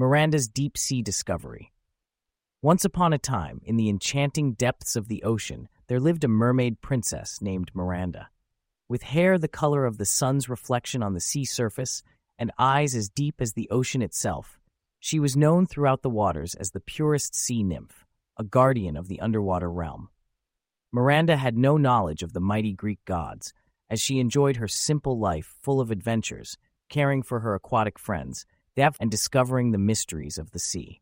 Miranda's Deep Sea Discovery. Once upon a time, in the enchanting depths of the ocean, there lived a mermaid princess named Miranda. With hair the color of the sun's reflection on the sea surface and eyes as deep as the ocean itself, she was known throughout the waters as the purest sea nymph, a guardian of the underwater realm. Miranda had no knowledge of the mighty Greek gods, as she enjoyed her simple life full of adventures, caring for her aquatic friends, and discovering the mysteries of the sea.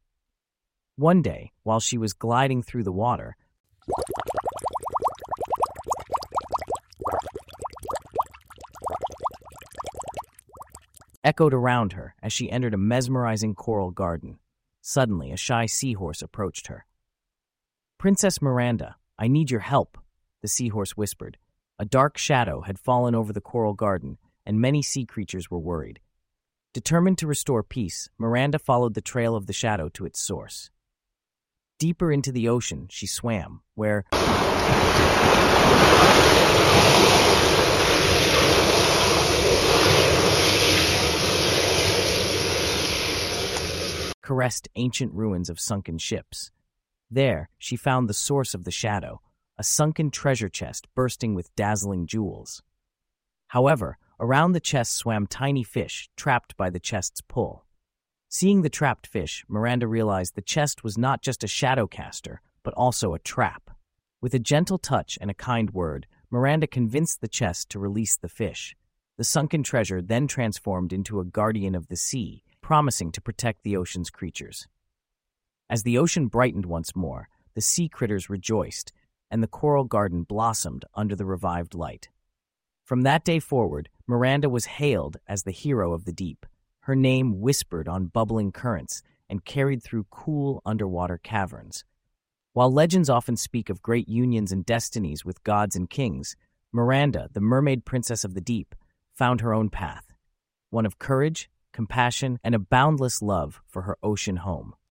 One day, while she was gliding through the water, echoed around her as she entered a mesmerizing coral garden. Suddenly, a shy seahorse approached her. Princess Miranda, I need your help, the seahorse whispered. A dark shadow had fallen over the coral garden, and many sea creatures were worried. Determined to restore peace, Miranda followed the trail of the shadow to its source. Deeper into the ocean, she swam, where caressed ancient ruins of sunken ships. There, she found the source of the shadow, a sunken treasure chest bursting with dazzling jewels. However, around the chest swam tiny fish trapped by the chest's pull. Seeing the trapped fish, Miranda realized the chest was not just a shadow caster, but also a trap. With a gentle touch and a kind word, Miranda convinced the chest to release the fish. The sunken treasure then transformed into a guardian of the sea, promising to protect the ocean's creatures. As the ocean brightened once more, the sea critters rejoiced, and the coral garden blossomed under the revived light. From that day forward, Miranda was hailed as the hero of the deep, her name whispered on bubbling currents and carried through cool underwater caverns. While legends often speak of great unions and destinies with gods and kings, Miranda, the mermaid princess of the deep, found her own path one of courage, compassion, and a boundless love for her ocean home.